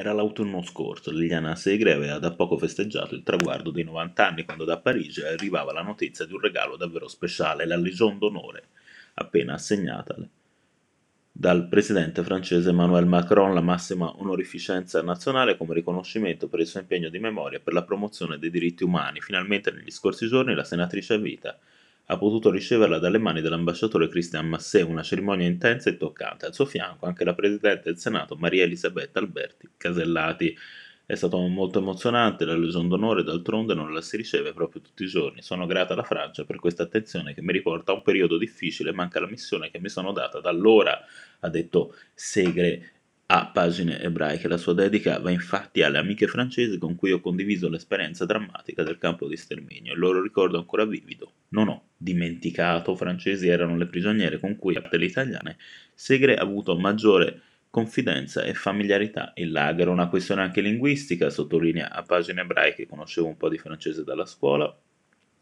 Era l'autunno scorso, Liliana Segre aveva da poco festeggiato il traguardo dei 90 anni quando da Parigi arrivava la notizia di un regalo davvero speciale, la Légion d'onore, appena assegnatale dal presidente francese Emmanuel Macron, la massima onorificenza nazionale come riconoscimento per il suo impegno di memoria per la promozione dei diritti umani. Finalmente negli scorsi giorni la senatrice a vita ha potuto riceverla dalle mani dell'ambasciatore Christian Massé, una cerimonia intensa e toccante. Al suo fianco anche la Presidente del Senato Maria Elisabetta Alberti Casellati. È stato molto emozionante, la Legion d'Onore d'altronde non la si riceve proprio tutti i giorni. Sono grata alla Francia per questa attenzione che mi riporta a un periodo difficile, manca la missione che mi sono data da allora, ha detto Segre a pagine ebraiche. La sua dedica va infatti alle amiche francesi con cui ho condiviso l'esperienza drammatica del campo di sterminio. Il loro ricordo ancora vivido. Non ho dimenticato, francesi erano le prigioniere con cui, a parte le italiane, Segre ha avuto maggiore confidenza e familiarità. Il lager è una questione anche linguistica, sottolinea a pagine ebraiche, conoscevo un po' di francese dalla scuola,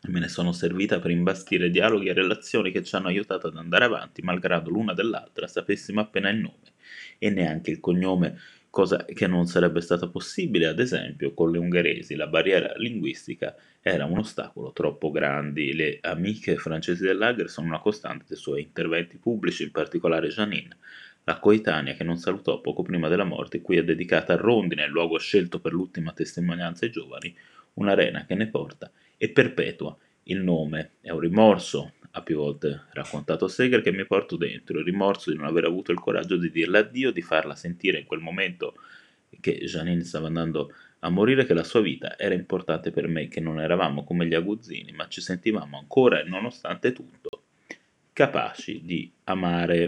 me ne sono servita per imbastire dialoghi e relazioni che ci hanno aiutato ad andare avanti, malgrado l'una dell'altra sapessimo appena il nome e neanche il cognome, cosa che non sarebbe stata possibile, ad esempio, con le ungheresi. La barriera linguistica era un ostacolo troppo grande. Le amiche francesi dell'Ager sono una costante dei suoi interventi pubblici, in particolare Janine, la coetanea che non salutò poco prima della morte, cui è dedicata a Rondine, il luogo scelto per l'ultima testimonianza ai giovani, un'arena che ne porta e perpetua il nome. È un rimorso, ha più volte raccontato Seger, che mi porto dentro, il rimorso di non aver avuto il coraggio di dirle addio, di farla sentire in quel momento che Janine stava andando a morire, che la sua vita era importante per me, che non eravamo come gli aguzzini, ma ci sentivamo ancora e nonostante tutto capaci di amare